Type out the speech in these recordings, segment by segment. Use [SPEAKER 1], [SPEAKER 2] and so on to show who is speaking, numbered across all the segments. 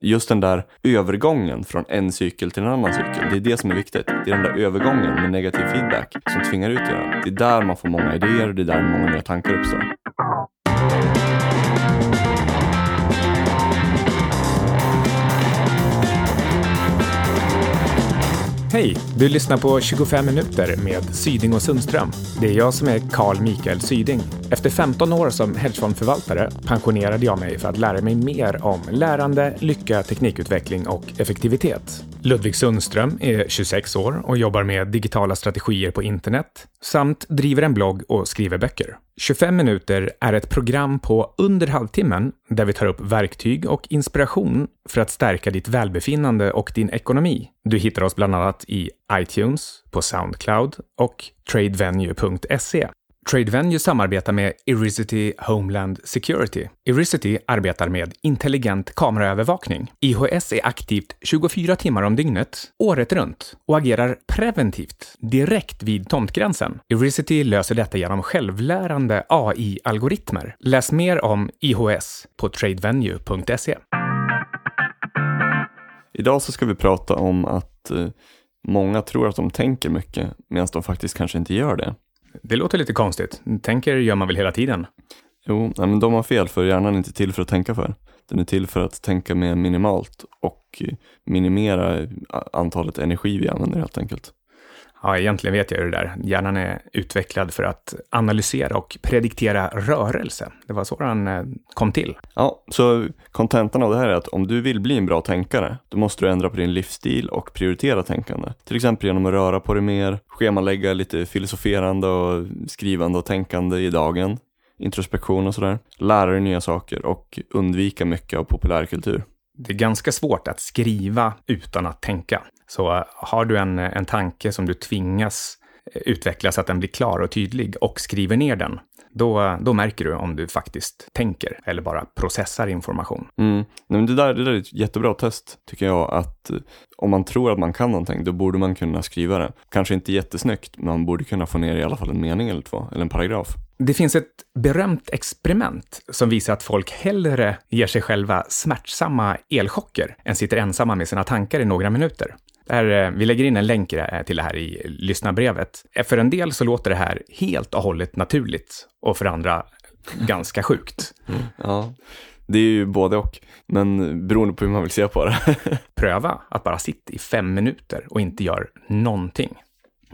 [SPEAKER 1] Just den där övergången från en cykel till en annan cykel, det är det som är viktigt. Det är den där övergången med negativ feedback som tvingar ut det. Det är där man får många idéer och det är där många nya tankar uppstår.
[SPEAKER 2] Hej! Du lyssnar på 25 minuter med Syding och Sundström. Det är jag som är Carl Mikael Syding. Efter 15 år som hedgefondförvaltare pensionerade jag mig för att lära mig mer om lärande, lycka, teknikutveckling och effektivitet. Ludvig Sundström är 26 år och jobbar med digitala strategier på internet samt driver en blogg och skriver böcker. 25 minuter är ett program på under halvtimmen där vi tar upp verktyg och inspiration för att stärka ditt välbefinnande och din ekonomi. Du hittar oss bland annat i iTunes, på Soundcloud och tradevenue.se. TradeVenue samarbetar med Iricity Homeland Security. Iricity arbetar med intelligent kameraövervakning. IHS är aktivt 24 timmar om dygnet, året runt och agerar preventivt direkt vid tomtgränsen. Iricity löser detta genom självlärande AI-algoritmer. Läs mer om IHS på tradevenue.se.
[SPEAKER 1] Idag så ska vi prata om att eh, många tror att de tänker mycket medan de faktiskt kanske inte gör det.
[SPEAKER 2] Det låter lite konstigt. Tänker gör man väl hela tiden?
[SPEAKER 1] Jo, nej, men de har fel för hjärnan är inte till för att tänka för. Den är till för att tänka mer minimalt och minimera antalet energi vi använder helt enkelt.
[SPEAKER 2] Ja, egentligen vet jag ju det där. Hjärnan är utvecklad för att analysera och prediktera rörelse. Det var så den eh, kom till.
[SPEAKER 1] Ja, så kontentan av det här är att om du vill bli en bra tänkare, då måste du ändra på din livsstil och prioritera tänkande. Till exempel genom att röra på dig mer, schemalägga lite filosoferande och skrivande och tänkande i dagen, introspektion och sådär, lära dig nya saker och undvika mycket av populärkultur.
[SPEAKER 2] Det är ganska svårt att skriva utan att tänka. Så har du en, en tanke som du tvingas eh, utveckla så att den blir klar och tydlig och skriver ner den, då, då märker du om du faktiskt tänker eller bara processar information.
[SPEAKER 1] Mm. men det, där, det där är ett jättebra test, tycker jag, att eh, om man tror att man kan någonting, då borde man kunna skriva det. Kanske inte jättesnyggt, men man borde kunna få ner i alla fall en mening eller två, eller en paragraf.
[SPEAKER 2] Det finns ett berömt experiment som visar att folk hellre ger sig själva smärtsamma elchocker än sitter ensamma med sina tankar i några minuter. Där, eh, vi lägger in en länk till det här i lyssnarbrevet. Eh, för en del så låter det här helt och hållet naturligt och för andra ganska sjukt.
[SPEAKER 1] Mm, ja, det är ju både och, men beroende på hur man vill se på det.
[SPEAKER 2] Pröva att bara sitta i fem minuter och inte gör någonting.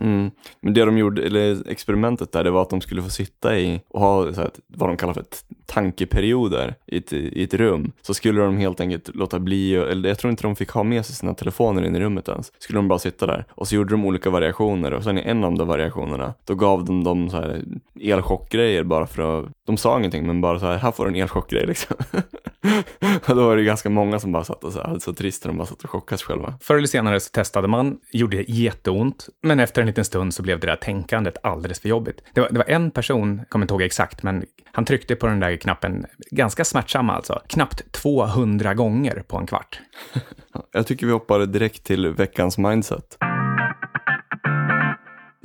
[SPEAKER 1] Mm. Men det de gjorde, eller experimentet där, det var att de skulle få sitta i och ha så här, vad de kallar för tankeperioder i ett, i ett rum. Så skulle de helt enkelt låta bli, eller jag tror inte de fick ha med sig sina telefoner in i rummet ens. Skulle de bara sitta där och så gjorde de olika variationer och sen i en av de variationerna, då gav de dem så här elchockgrejer bara för att, de sa ingenting men bara så här, här får du en elchockgrej liksom. då var det ganska många som bara satt och så hade så trist när de bara satt och chockade sig själva.
[SPEAKER 2] Förr eller senare så testade man, gjorde det jätteont, men efter en liten stund så blev det där tänkandet alldeles för jobbigt. Det var, det var en person, jag kommer inte ihåg exakt, men han tryckte på den där knappen, ganska smärtsamma alltså, knappt 200 gånger på en kvart.
[SPEAKER 1] jag tycker vi hoppar direkt till veckans mindset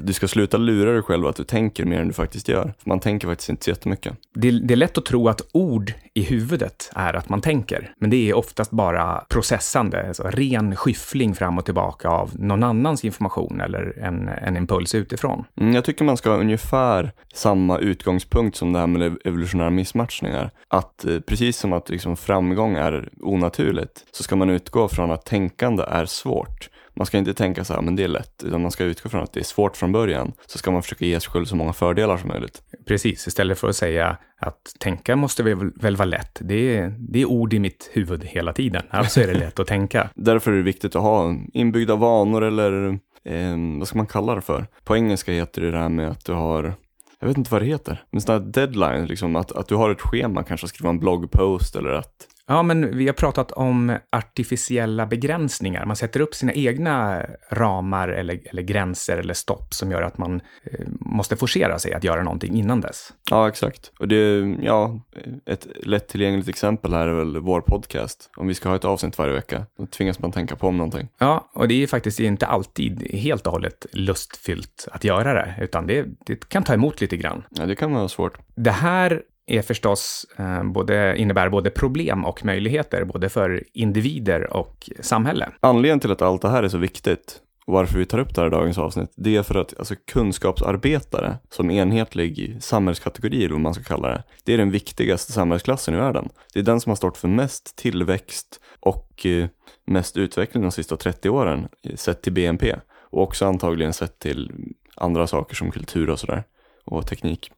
[SPEAKER 1] du ska sluta lura dig själv att du tänker mer än du faktiskt gör. För man tänker faktiskt inte så jättemycket.
[SPEAKER 2] Det, det är lätt att tro att ord i huvudet är att man tänker, men det är oftast bara processande, alltså ren skyffling fram och tillbaka av någon annans information eller en, en impuls utifrån.
[SPEAKER 1] Mm, jag tycker man ska ha ungefär samma utgångspunkt som det här med evolutionära missmatchningar. Att eh, precis som att liksom framgång är onaturligt, så ska man utgå från att tänkande är svårt man ska inte tänka så här, men det är lätt, utan man ska utgå från att det är svårt från början. Så ska man försöka ge sig själv så många fördelar som möjligt.
[SPEAKER 2] Precis, istället för att säga att tänka måste väl, väl vara lätt. Det är, det är ord i mitt huvud hela tiden, alltså är det lätt att tänka.
[SPEAKER 1] Därför är det viktigt att ha inbyggda vanor eller eh, vad ska man kalla det för? På engelska heter det det här med att du har jag vet inte vad det heter, men sådana deadline, liksom att, att du har ett schema, kanske att skriva en bloggpost eller att
[SPEAKER 2] Ja, men vi har pratat om artificiella begränsningar. Man sätter upp sina egna ramar eller, eller gränser eller stopp som gör att man eh, måste forcera sig att göra någonting innan dess.
[SPEAKER 1] Ja, exakt. Och det, ja, ett lättillgängligt exempel här är väl vår podcast. Om vi ska ha ett avsnitt varje vecka, då tvingas man tänka på om någonting.
[SPEAKER 2] Ja, och det är faktiskt inte alltid helt och hållet lustfyllt att göra det, utan det, det kan ta emot lite grann.
[SPEAKER 1] Ja, det kan vara svårt.
[SPEAKER 2] Det här är förstås eh, både, innebär både problem och möjligheter, både för individer och samhälle.
[SPEAKER 1] Anledningen till att allt det här är så viktigt och varför vi tar upp det här i dagens avsnitt, det är för att alltså, kunskapsarbetare som enhetlig samhällskategori, eller vad man ska kalla det, det är den viktigaste samhällsklassen i världen. Det är den som har stått för mest tillväxt och eh, mest utveckling de sista 30 åren, sett till BNP. Och också antagligen sett till andra saker som kultur och sådär, och teknik.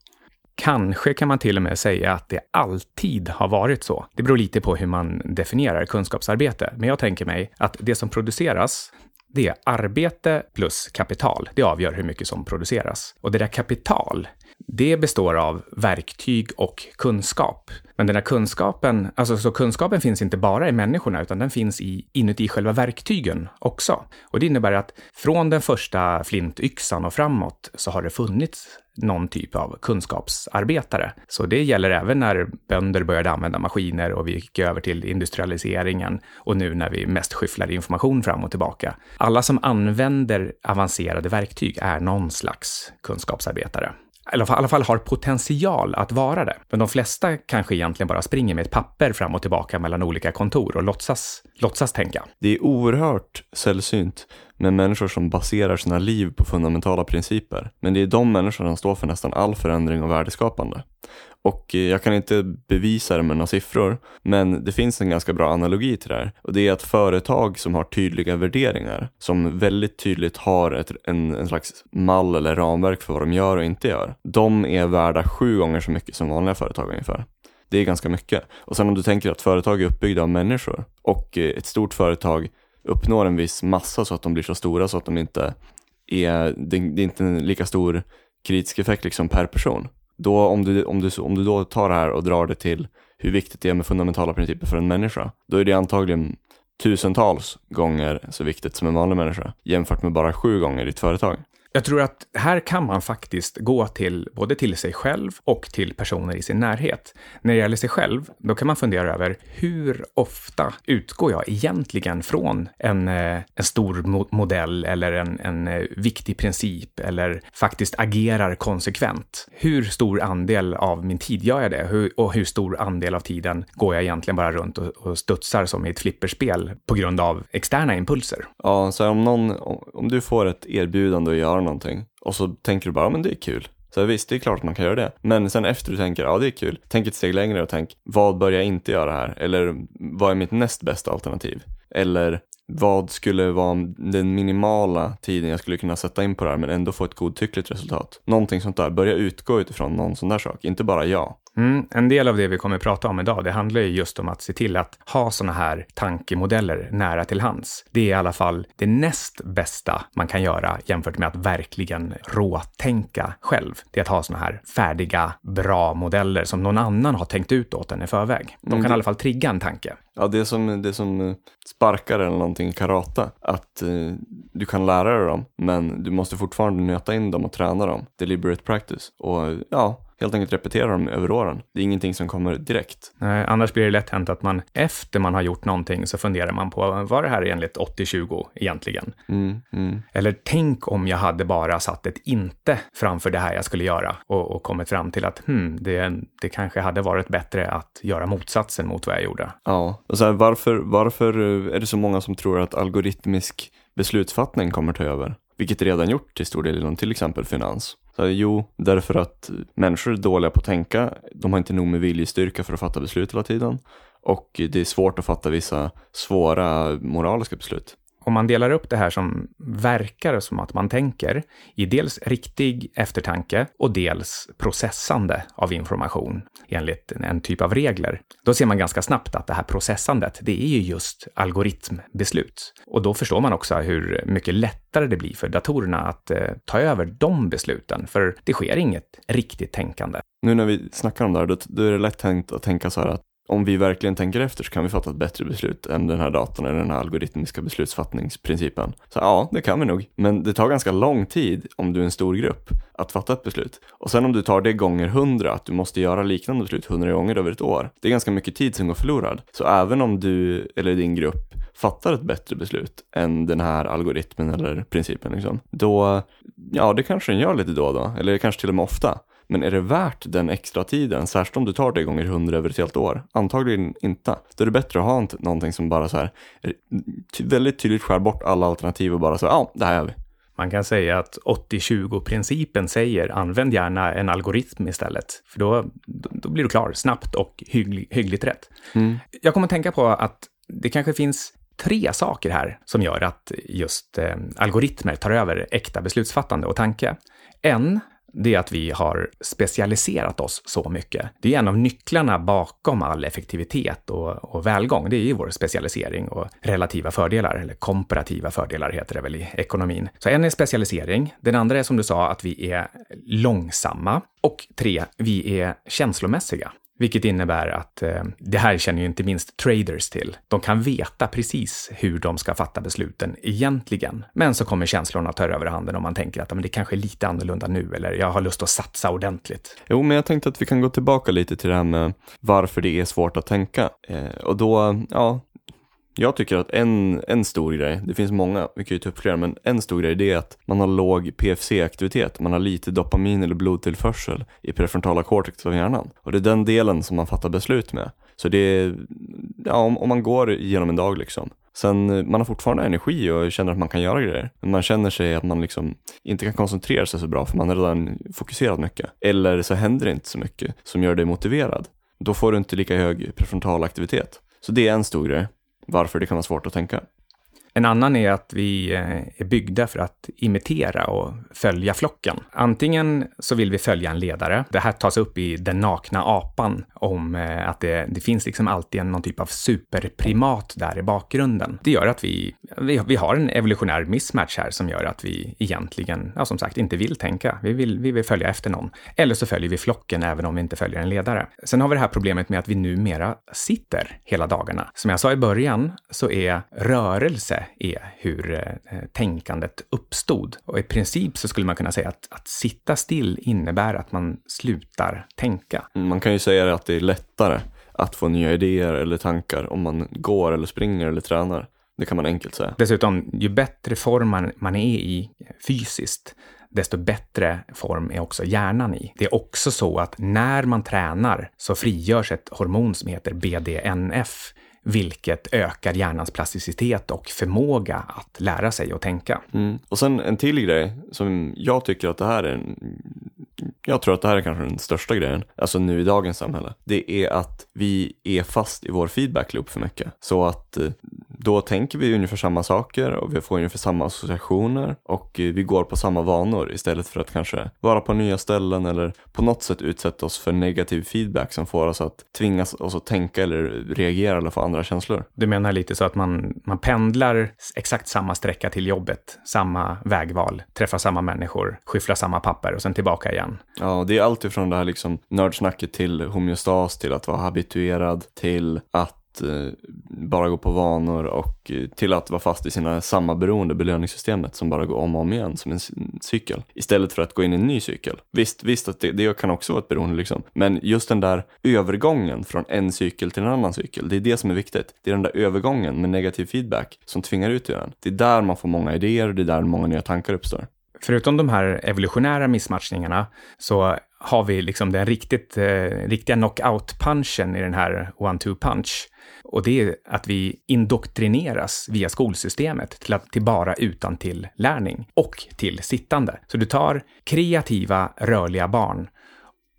[SPEAKER 2] Kanske kan man till och med säga att det alltid har varit så. Det beror lite på hur man definierar kunskapsarbete. Men jag tänker mig att det som produceras, det är arbete plus kapital. Det avgör hur mycket som produceras. Och det där kapital, det består av verktyg och kunskap. Men den där kunskapen, alltså så kunskapen finns inte bara i människorna, utan den finns i, inuti själva verktygen också. Och det innebär att från den första flintyxan och framåt så har det funnits någon typ av kunskapsarbetare. Så det gäller även när bönder började använda maskiner och vi gick över till industrialiseringen och nu när vi mest skyfflar information fram och tillbaka. Alla som använder avancerade verktyg är någon slags kunskapsarbetare eller i alla fall har potential att vara det. Men de flesta kanske egentligen bara springer med ett papper fram och tillbaka mellan olika kontor och låtsas, låtsas tänka.
[SPEAKER 1] Det är oerhört sällsynt med människor som baserar sina liv på fundamentala principer. Men det är de människorna som står för nästan all förändring och värdeskapande. Och eh, jag kan inte bevisa det med några siffror, men det finns en ganska bra analogi till det här. Och det är att företag som har tydliga värderingar, som väldigt tydligt har ett, en, en slags mall eller ramverk för vad de gör och inte gör, de är värda sju gånger så mycket som vanliga företag ungefär. Det är ganska mycket. Och sen om du tänker att företag är uppbyggda av människor och eh, ett stort företag uppnår en viss massa så att de blir så stora så att de inte är, det är inte en lika stor kritisk effekt liksom per person. Då om du, om, du, om du då tar det här och drar det till hur viktigt det är med fundamentala principer för en människa, då är det antagligen tusentals gånger så viktigt som en vanlig människa jämfört med bara sju gånger i ett företag.
[SPEAKER 2] Jag tror att här kan man faktiskt gå till både till sig själv och till personer i sin närhet. När det gäller sig själv, då kan man fundera över hur ofta utgår jag egentligen från en, eh, en stor modell eller en, en eh, viktig princip eller faktiskt agerar konsekvent. Hur stor andel av min tid gör jag det hur, och hur stor andel av tiden går jag egentligen bara runt och, och studsar som i ett flipperspel på grund av externa impulser?
[SPEAKER 1] Ja, så om, någon, om du får ett erbjudande att göra någonting och så tänker du bara, ja men det är kul. Så visst, det är klart att man kan göra det. Men sen efter du tänker, ja det är kul, tänk ett steg längre och tänk, vad bör jag inte göra här? Eller vad är mitt näst bästa alternativ? Eller vad skulle vara den minimala tiden jag skulle kunna sätta in på det här men ändå få ett godtyckligt resultat? Någonting sånt där, börja utgå utifrån någon sån där sak, inte bara ja.
[SPEAKER 2] Mm, en del av det vi kommer att prata om idag, det handlar ju just om att se till att ha sådana här tankemodeller nära till hands. Det är i alla fall det näst bästa man kan göra jämfört med att verkligen råtänka själv. Det är att ha sådana här färdiga, bra modeller som någon annan har tänkt ut åt en i förväg. De kan mm. i alla fall trigga en tanke.
[SPEAKER 1] Ja, det är som, det är som sparkar eller någonting i karate. Att eh, du kan lära dig dem, men du måste fortfarande nöta in dem och träna dem. Deliberate practice. Och ja, helt enkelt repetera dem över åren. Det är ingenting som kommer direkt.
[SPEAKER 2] Nej, annars blir det lätt hänt att man efter man har gjort någonting så funderar man på, var det här enligt 80-20 egentligen? Mm, mm. Eller tänk om jag hade bara satt ett inte framför det här jag skulle göra och, och kommit fram till att hmm, det, det kanske hade varit bättre att göra motsatsen mot vad jag gjorde.
[SPEAKER 1] Ja, och så här, varför, varför är det så många som tror att algoritmisk beslutsfattning kommer ta över? Vilket det redan gjort till stor del inom till exempel finans. Så, jo, därför att människor är dåliga på att tänka. De har inte nog med viljestyrka för att fatta beslut hela tiden. Och det är svårt att fatta vissa svåra moraliska beslut
[SPEAKER 2] om man delar upp det här som verkar som att man tänker i dels riktig eftertanke och dels processande av information enligt en typ av regler, då ser man ganska snabbt att det här processandet, det är ju just algoritmbeslut. Och då förstår man också hur mycket lättare det blir för datorerna att eh, ta över de besluten, för det sker inget riktigt tänkande.
[SPEAKER 1] Nu när vi snackar om det här, då, då är det lätt tänkt att tänka så här att om vi verkligen tänker efter så kan vi fatta ett bättre beslut än den här datorn eller den här algoritmiska beslutsfattningsprincipen. Så ja, det kan vi nog. Men det tar ganska lång tid om du är en stor grupp att fatta ett beslut. Och sen om du tar det gånger hundra, att du måste göra liknande beslut hundra gånger över ett år. Det är ganska mycket tid som går förlorad. Så även om du eller din grupp fattar ett bättre beslut än den här algoritmen eller principen liksom, då, ja, det kanske den gör lite då och då, eller kanske till och med ofta. Men är det värt den extra tiden, särskilt om du tar det gånger hundra över ett helt år? Antagligen inte. Då är det bättre att ha någonting som bara så här väldigt tydligt skär bort alla alternativ och bara så ja, det här gör vi.
[SPEAKER 2] Man kan säga att 80-20-principen säger använd gärna en algoritm istället. För då, då blir du klar snabbt och hygglig, hyggligt rätt. Mm. Jag kommer att tänka på att det kanske finns tre saker här som gör att just eh, algoritmer tar över äkta beslutsfattande och tanke. En det är att vi har specialiserat oss så mycket. Det är en av nycklarna bakom all effektivitet och, och välgång. Det är ju vår specialisering och relativa fördelar, eller komparativa fördelar heter det väl i ekonomin. Så en är specialisering. Den andra är som du sa att vi är långsamma. Och tre, vi är känslomässiga. Vilket innebär att eh, det här känner ju inte minst traders till. De kan veta precis hur de ska fatta besluten egentligen. Men så kommer känslorna ta över handen om man tänker att men det kanske är lite annorlunda nu eller jag har lust att satsa ordentligt.
[SPEAKER 1] Jo, men jag tänkte att vi kan gå tillbaka lite till det här med varför det är svårt att tänka. Eh, och då, ja, jag tycker att en, en stor grej, det finns många, vi kan ju ta upp flera, men en stor grej det är att man har låg PFC-aktivitet, man har lite dopamin eller blodtillförsel i prefrontala cortex av hjärnan. Och det är den delen som man fattar beslut med. Så det är, ja, om, om man går genom en dag liksom. Sen, eh, man har fortfarande energi och känner att man kan göra grejer. Men man känner sig att man liksom inte kan koncentrera sig så bra för man har redan fokuserat mycket. Eller så händer det inte så mycket som gör dig motiverad. Då får du inte lika hög prefrontal aktivitet. Så det är en stor grej varför det kan vara svårt att tänka.
[SPEAKER 2] En annan är att vi eh, är byggda för att imitera och följa flocken. Antingen så vill vi följa en ledare. Det här tas upp i Den nakna apan om eh, att det, det finns liksom alltid någon typ av superprimat där i bakgrunden. Det gör att vi, vi, vi har en evolutionär mismatch här som gör att vi egentligen, ja, som sagt, inte vill tänka. Vi vill, vi vill följa efter någon. Eller så följer vi flocken även om vi inte följer en ledare. Sen har vi det här problemet med att vi numera sitter hela dagarna. Som jag sa i början så är rörelse är hur eh, tänkandet uppstod. Och i princip så skulle man kunna säga att, att sitta still innebär att man slutar tänka.
[SPEAKER 1] Man kan ju säga att det är lättare att få nya idéer eller tankar om man går eller springer eller tränar. Det kan man enkelt säga.
[SPEAKER 2] Dessutom, ju bättre form man, man är i fysiskt, desto bättre form är också hjärnan i. Det är också så att när man tränar så frigörs ett hormon som heter BDNF, vilket ökar hjärnans plasticitet och förmåga att lära sig och tänka.
[SPEAKER 1] Mm. Och sen en till grej som jag tycker att det här är en jag tror att det här är kanske den största grejen, alltså nu i dagens samhälle. Det är att vi är fast i vår feedback loop för mycket. Så att eh, då tänker vi ungefär samma saker och vi får ungefär samma associationer och eh, vi går på samma vanor istället för att kanske vara på nya ställen eller på något sätt utsätta oss för negativ feedback som får oss att tvingas oss att tänka eller reagera eller få andra känslor.
[SPEAKER 2] Du menar lite så att man, man pendlar exakt samma sträcka till jobbet, samma vägval, träffar samma människor, skyfflar samma papper och sen tillbaka igen.
[SPEAKER 1] Ja, det är allt ifrån det här liksom nördsnacket till homeostas, till att vara habituerad, till att Eh, bara gå på vanor och eh, till att vara fast i sina samma belöningssystemet som bara går om och om igen som en cykel. Istället för att gå in i en ny cykel. Visst, visst att det, det kan också vara ett beroende liksom. Men just den där övergången från en cykel till en annan cykel, det är det som är viktigt. Det är den där övergången med negativ feedback som tvingar ut i den. Det är där man får många idéer, och det är där många nya tankar uppstår.
[SPEAKER 2] Förutom de här evolutionära missmatchningarna så har vi liksom den riktigt, eh, riktiga knockout-punchen i den här one-two punch. Och det är att vi indoktrineras via skolsystemet till, att, till bara utan till lärning och till sittande. Så du tar kreativa, rörliga barn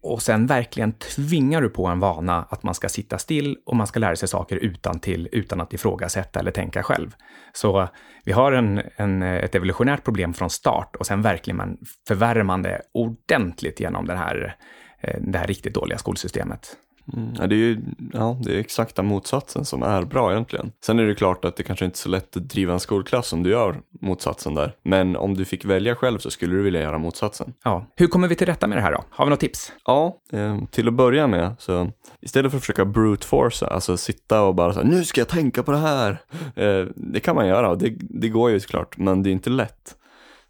[SPEAKER 2] och sen verkligen tvingar du på en vana att man ska sitta still och man ska lära sig saker utan till utan att ifrågasätta eller tänka själv. Så vi har en, en, ett evolutionärt problem från start och sen verkligen man förvärrar man det ordentligt genom den här, eh, det här riktigt dåliga skolsystemet.
[SPEAKER 1] Mm, ja, det är ju ja, det är exakta motsatsen som är bra egentligen. Sen är det klart att det kanske inte är så lätt att driva en skolklass om du gör motsatsen där. Men om du fick välja själv så skulle du vilja göra motsatsen.
[SPEAKER 2] Ja. Hur kommer vi till rätta med det här då? Har vi något tips?
[SPEAKER 1] Ja, eh, till att börja med så istället för att försöka brute force, alltså sitta och bara säga nu ska jag tänka på det här. Eh, det kan man göra och det, det går ju såklart, men det är inte lätt.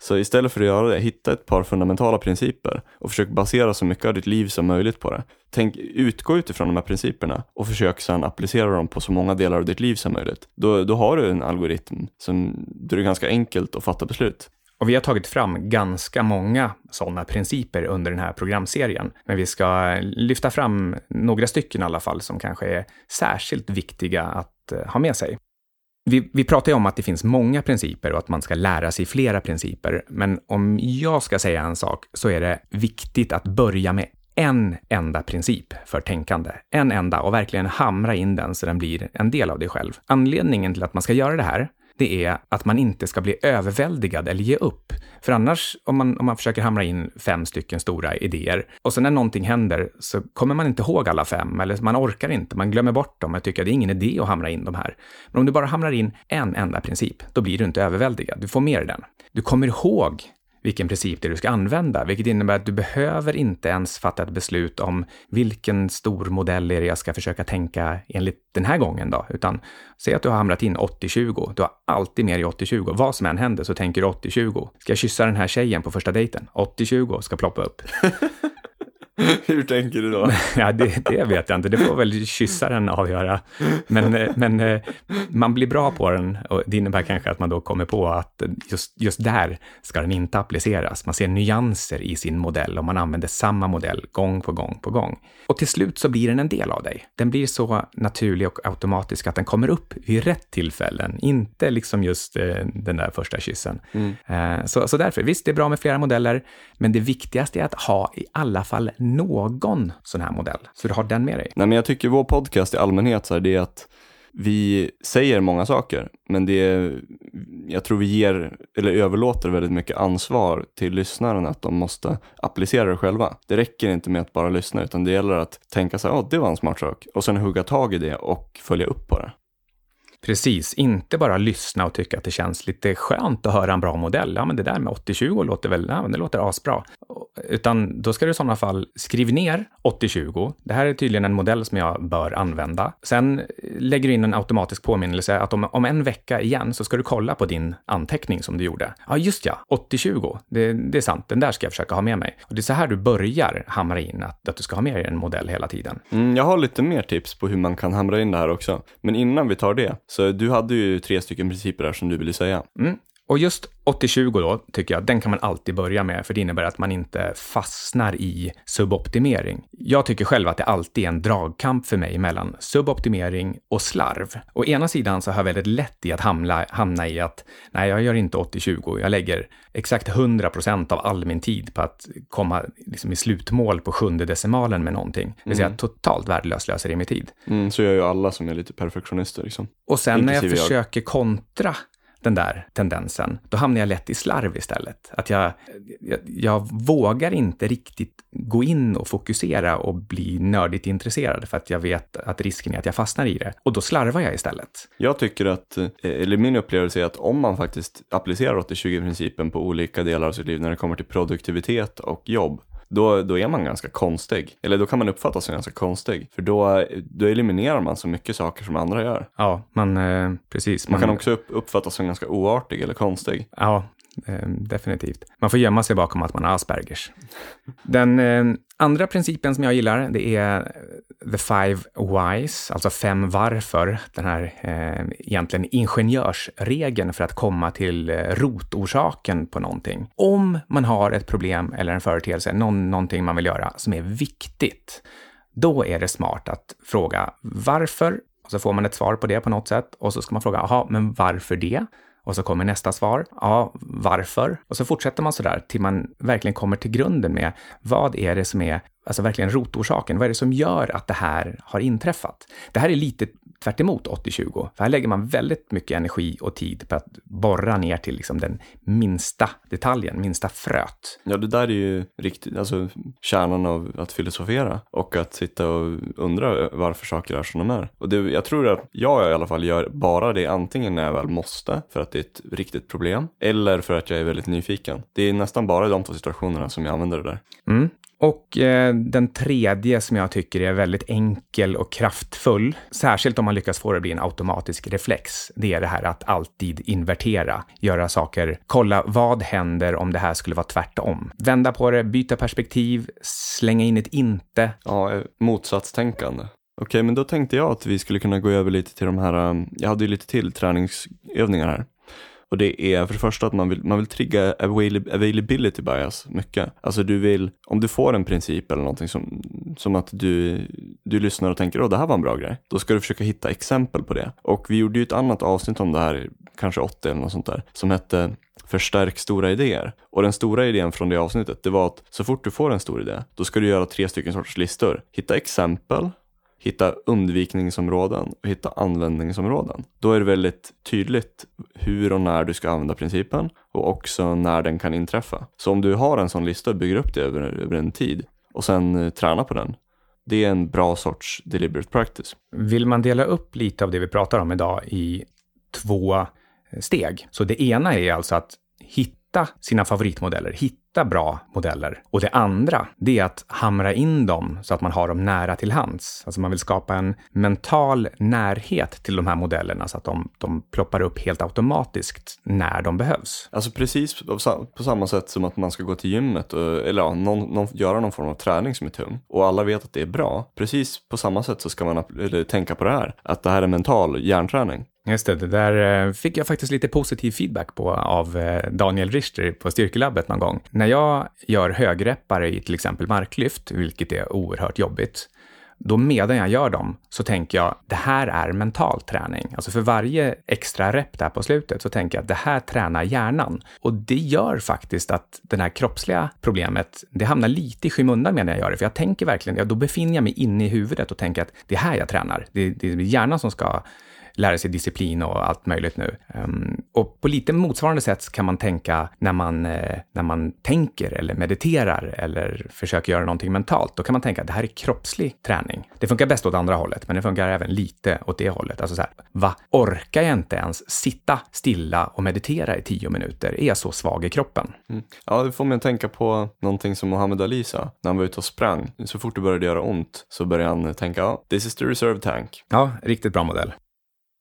[SPEAKER 1] Så istället för att göra det, hitta ett par fundamentala principer och försök basera så mycket av ditt liv som möjligt på det. Tänk, utgå utifrån de här principerna och försök sedan applicera dem på så många delar av ditt liv som möjligt. Då, då har du en algoritm som, där det är ganska enkelt att fatta beslut.
[SPEAKER 2] Och vi har tagit fram ganska många sådana principer under den här programserien. Men vi ska eh, lyfta fram några stycken i alla fall som kanske är särskilt viktiga att eh, ha med sig. Vi, vi pratar ju om att det finns många principer och att man ska lära sig flera principer. Men om jag ska säga en sak så är det viktigt att börja med en enda princip för tänkande. En enda och verkligen hamra in den så den blir en del av dig själv. Anledningen till att man ska göra det här, det är att man inte ska bli överväldigad eller ge upp. För annars, om man, om man försöker hamra in fem stycken stora idéer och sen när någonting händer så kommer man inte ihåg alla fem eller man orkar inte, man glömmer bort dem och tycker att det är ingen idé att hamra in de här. Men om du bara hamrar in en enda princip, då blir du inte överväldigad. Du får med dig den. Du kommer ihåg vilken princip det är du ska använda, vilket innebär att du behöver inte ens fatta ett beslut om vilken stor modell är det jag ska försöka tänka enligt den här gången då, utan säg att du har hamrat in 80-20, du har alltid med dig 80-20, vad som än händer så tänker du 80-20. Ska jag kyssa den här tjejen på första dejten? 80-20 ska ploppa upp.
[SPEAKER 1] Hur tänker du då?
[SPEAKER 2] ja, det, det, vet jag inte. Det får väl kyssaren avgöra. Men, eh, men eh, man blir bra på den och det innebär kanske att man då kommer på att just, just där ska den inte appliceras. Man ser nyanser i sin modell och man använder samma modell gång på gång på gång. Och till slut så blir den en del av dig. Den blir så naturlig och automatisk att den kommer upp vid rätt tillfällen, inte liksom just eh, den där första kyssen. Mm. Så, så därför, visst, det är bra med flera modeller, men det viktigaste är att ha i alla fall någon sån här modell, så du har den med dig.
[SPEAKER 1] Nej, men jag tycker vår podcast i allmänhet, så här, det är att vi säger många saker, men det är, jag tror vi ger, eller överlåter väldigt mycket ansvar till lyssnaren att de måste applicera det själva. Det räcker inte med att bara lyssna, utan det gäller att tänka så här, oh, det var en smart sak, och sen hugga tag i det och följa upp på det.
[SPEAKER 2] Precis, inte bara lyssna och tycka att det känns lite skönt att höra en bra modell. Ja, men det där med 80-20 låter väl, ja, men det låter asbra. Utan då ska du i sådana fall skriva ner 80-20. Det här är tydligen en modell som jag bör använda. Sen eh, lägger du in en automatisk påminnelse att om, om en vecka igen så ska du kolla på din anteckning som du gjorde. Ja, just ja, 80-20. Det, det är sant, den där ska jag försöka ha med mig. Och det är så här du börjar hamra in att, att du ska ha med dig en modell hela tiden.
[SPEAKER 1] Mm, jag har lite mer tips på hur man kan hamra in det här också. Men innan vi tar det, så du hade ju tre stycken principer där som du ville säga.
[SPEAKER 2] Mm. Och just 80-20 då, tycker jag, den kan man alltid börja med, för det innebär att man inte fastnar i suboptimering. Jag tycker själv att det alltid är en dragkamp för mig mellan suboptimering och slarv. Å ena sidan så har jag väldigt lätt i att hamna, hamna i att nej, jag gör inte 80-20, jag lägger exakt 100% av all min tid på att komma liksom, i slutmål på sjunde decimalen med någonting. Det vill säga mm. totalt värdelöst slösar i min tid.
[SPEAKER 1] Mm, så gör ju alla som är lite perfektionister. Liksom.
[SPEAKER 2] Och sen Inklusive när jag försöker kontra den där tendensen, då hamnar jag lätt i slarv istället. Att jag, jag, jag, vågar inte riktigt gå in och fokusera och bli nördigt intresserad för att jag vet att risken är att jag fastnar i det. Och då slarvar jag istället.
[SPEAKER 1] Jag tycker att, eh, eller min upplevelse är att om man faktiskt applicerar 80-20-principen på olika delar av sitt liv när det kommer till produktivitet och jobb, då, då är man ganska konstig. Eller då kan man uppfattas som ganska konstig. För då, då eliminerar man så mycket saker som andra gör.
[SPEAKER 2] Ja, man, eh, precis.
[SPEAKER 1] Man, man, kan också upp, uppfattas som ganska oartig eller konstig.
[SPEAKER 2] Ja, eh, definitivt. Man får gömma sig bakom att man har Aspergers. Den eh, andra principen som jag gillar, det är eh, the five whys, alltså fem varför, den här eh, egentligen ingenjörsregeln för att komma till eh, rotorsaken på någonting. Om man har ett problem eller en företeelse, någon, någonting man vill göra som är viktigt, då är det smart att fråga varför, och så får man ett svar på det på något sätt, och så ska man fråga, jaha, men varför det? Och så kommer nästa svar. Ja, varför? Och så fortsätter man sådär till man verkligen kommer till grunden med vad är det som är alltså verkligen rotorsaken. Vad är det som gör att det här har inträffat? Det här är lite tvärt 80-20. För här lägger man väldigt mycket energi och tid på att borra ner till liksom den minsta detaljen, minsta fröet.
[SPEAKER 1] Ja, det där är ju riktigt, alltså kärnan av att filosofera och att sitta och undra varför saker är som de är. Och det, jag tror att jag i alla fall gör bara det antingen när jag väl måste för att det är ett riktigt problem eller för att jag är väldigt nyfiken. Det är nästan bara de två situationerna som jag använder det där.
[SPEAKER 2] Mm. Och eh, den tredje som jag tycker är väldigt enkel och kraftfull, särskilt om man lyckas få det att bli en automatisk reflex, det är det här att alltid invertera, göra saker, kolla vad händer om det här skulle vara tvärtom. Vända på det, byta perspektiv, slänga in ett inte.
[SPEAKER 1] Ja, eh, motsatstänkande. Okej, men då tänkte jag att vi skulle kunna gå över lite till de här, eh, jag hade ju lite till träningsövningar här. Och det är för det första att man vill, man vill trigga availability bias mycket. Alltså du vill, om du får en princip eller någonting som, som att du, du lyssnar och tänker att det här var en bra grej. Då ska du försöka hitta exempel på det. Och vi gjorde ju ett annat avsnitt om det här, kanske 80 eller något sånt där, som hette förstärk stora idéer. Och den stora idén från det avsnittet, det var att så fort du får en stor idé, då ska du göra tre stycken sorters listor. Hitta exempel, hitta undvikningsområden och hitta användningsområden. Då är det väldigt tydligt hur och när du ska använda principen och också när den kan inträffa. Så om du har en sån lista och bygger upp det över, över en tid och sen eh, tränar på den, det är en bra sorts deliberate practice.
[SPEAKER 2] Vill man dela upp lite av det vi pratar om idag i två eh, steg. Så det ena är alltså att hitta sina favoritmodeller, hitta bra modeller. Och det andra, det är att hamra in dem så att man har dem nära till hands. Alltså man vill skapa en mental närhet till de här modellerna så att de, de ploppar upp helt automatiskt när de behövs.
[SPEAKER 1] Alltså precis på samma sätt som att man ska gå till gymmet och, eller ja, någon, någon, göra någon form av träning som är tung och alla vet att det är bra. Precis på samma sätt så ska man eller, tänka på det här, att det här är mental hjärnträning.
[SPEAKER 2] Just det, det där eh, fick jag faktiskt lite positiv feedback på av eh, Daniel Richter på Styrkelabbet någon gång. När jag gör högreppare i till exempel marklyft, vilket är oerhört jobbigt, då medan jag gör dem så tänker jag det här är mental träning. Alltså för varje extra rep där på slutet så tänker jag att det här tränar hjärnan. Och det gör faktiskt att det här kroppsliga problemet, det hamnar lite i skymundan medan jag gör det. För jag tänker verkligen, ja, då befinner jag mig inne i huvudet och tänker att det är här jag tränar. Det, det är hjärnan som ska lära sig disciplin och allt möjligt nu. Um, och på lite motsvarande sätt kan man tänka när man, eh, när man tänker eller mediterar eller försöker göra någonting mentalt. Då kan man tänka att det här är kroppslig träning. Det funkar bäst åt andra hållet, men det funkar även lite åt det hållet. Alltså så här, va, orkar jag inte ens sitta stilla och meditera i tio minuter? Är jag så svag i kroppen?
[SPEAKER 1] Mm. Ja, det får mig att tänka på någonting som Mohammed Ali sa när han var ute och sprang. Så fort det började göra ont så började han tänka, ja, this is the reserve tank.
[SPEAKER 2] Ja, riktigt bra modell.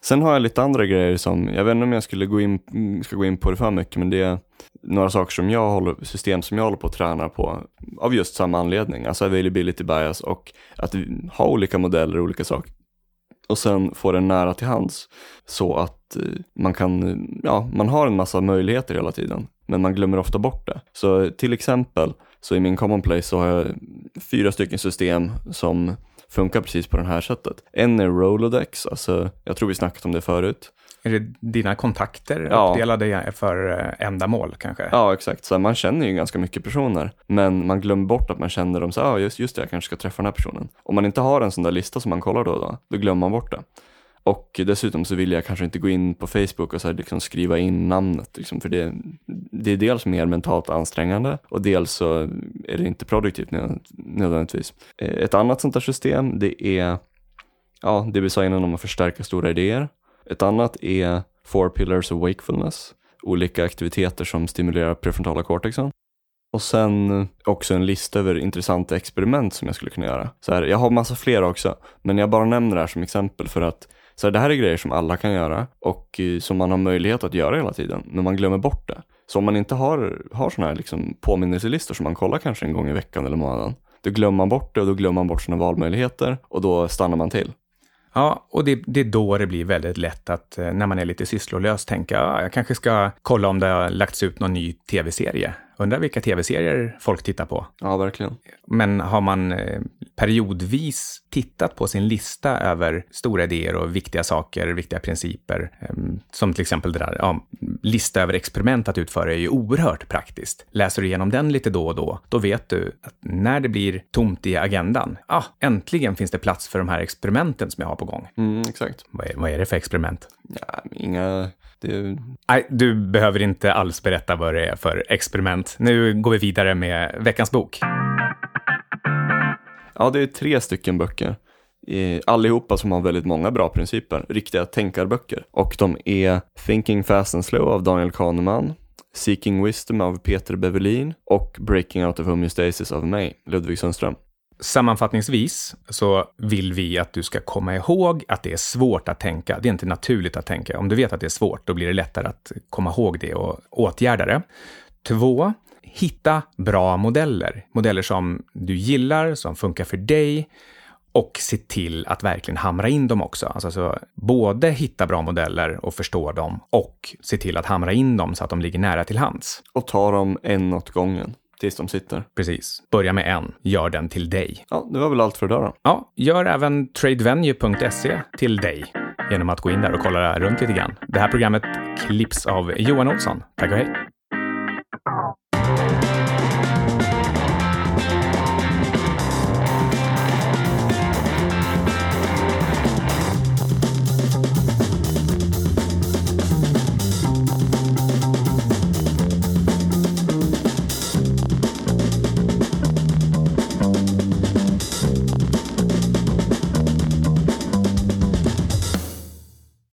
[SPEAKER 1] Sen har jag lite andra grejer som, jag vet inte om jag skulle gå in, ska gå in på det för mycket, men det är några saker som jag håller, system som jag håller på att träna på av just samma anledning, alltså availability bias och att ha olika modeller och olika saker. Och sen få den nära till hands så att eh, man kan, ja, man har en massa möjligheter hela tiden, men man glömmer ofta bort det. Så till exempel, så i min commonplace så har jag fyra stycken system som funkar precis på det här sättet. En är Rolodex, alltså jag tror vi snackat om det förut.
[SPEAKER 2] Är det dina kontakter ja. uppdelade för eh, ändamål kanske?
[SPEAKER 1] Ja, exakt. Så man känner ju ganska mycket personer, men man glömmer bort att man känner dem så ah, just, just det, jag kanske ska träffa den här personen. Om man inte har en sån där lista som man kollar då, då, då glömmer man bort det. Och dessutom så vill jag kanske inte gå in på Facebook och så här, liksom skriva in namnet, liksom, för det, det är dels mer mentalt ansträngande och dels så är det inte produktivt nödvändigtvis. Eh, ett annat sånt där system, det är ja, det vi sa innan om att förstärka stora idéer. Ett annat är Four Pillars of Wakefulness, olika aktiviteter som stimulerar prefrontala cortexen. Och sen också en lista över intressanta experiment som jag skulle kunna göra. Så här, jag har massa fler också, men jag bara nämner det här som exempel för att så det här är grejer som alla kan göra och eh, som man har möjlighet att göra hela tiden, men man glömmer bort det. Så om man inte har, har sådana här liksom påminnelselistor som man kollar kanske en gång i veckan eller månaden, då glömmer man bort det och då glömmer man bort sina valmöjligheter och då stannar man till.
[SPEAKER 2] Ja, och det, det, är då det blir väldigt lätt att eh, när man är lite sysslolös tänka, ja, jag kanske ska kolla om det har lagts ut någon ny tv-serie. Undrar vilka tv-serier folk tittar på.
[SPEAKER 1] Ja, verkligen.
[SPEAKER 2] Men har man eh, periodvis tittat på sin lista över stora idéer och viktiga saker, viktiga principer, ehm, som till exempel det där, ja, lista över experiment att utföra är ju oerhört praktiskt. Läser du igenom den lite då och då, då vet du att när det blir tomt i agendan, ah, äntligen finns det plats för de här experimenten som jag har på gång.
[SPEAKER 1] Mm, exakt.
[SPEAKER 2] Vad är, vad är det för experiment?
[SPEAKER 1] Ja, inga det...
[SPEAKER 2] Nej, du behöver inte alls berätta vad det är för experiment. Nu går vi vidare med veckans bok.
[SPEAKER 1] Ja, det är tre stycken böcker. Allihopa som har väldigt många bra principer, riktiga tänkarböcker. Och de är Thinking Fast and Slow av Daniel Kahneman, Seeking Wisdom av Peter Bevelin och Breaking Out of Homeostasis av mig, Ludvig Sundström.
[SPEAKER 2] Sammanfattningsvis så vill vi att du ska komma ihåg att det är svårt att tänka. Det är inte naturligt att tänka. Om du vet att det är svårt, då blir det lättare att komma ihåg det och åtgärda det. Två, hitta bra modeller. Modeller som du gillar, som funkar för dig Och se till att verkligen hamra in dem också. Alltså så, både hitta bra modeller och förstå dem och se till att hamra in dem så att de ligger nära till hands.
[SPEAKER 1] Och ta dem en åt gången tills de sitter.
[SPEAKER 2] Precis. Börja med en, gör den till dig.
[SPEAKER 1] Ja, det var väl allt för idag då.
[SPEAKER 2] Ja, gör även tradevenue.se till dig genom att gå in där och kolla runt lite grann. Det här programmet klipps av Johan Olsson. Tack och hej!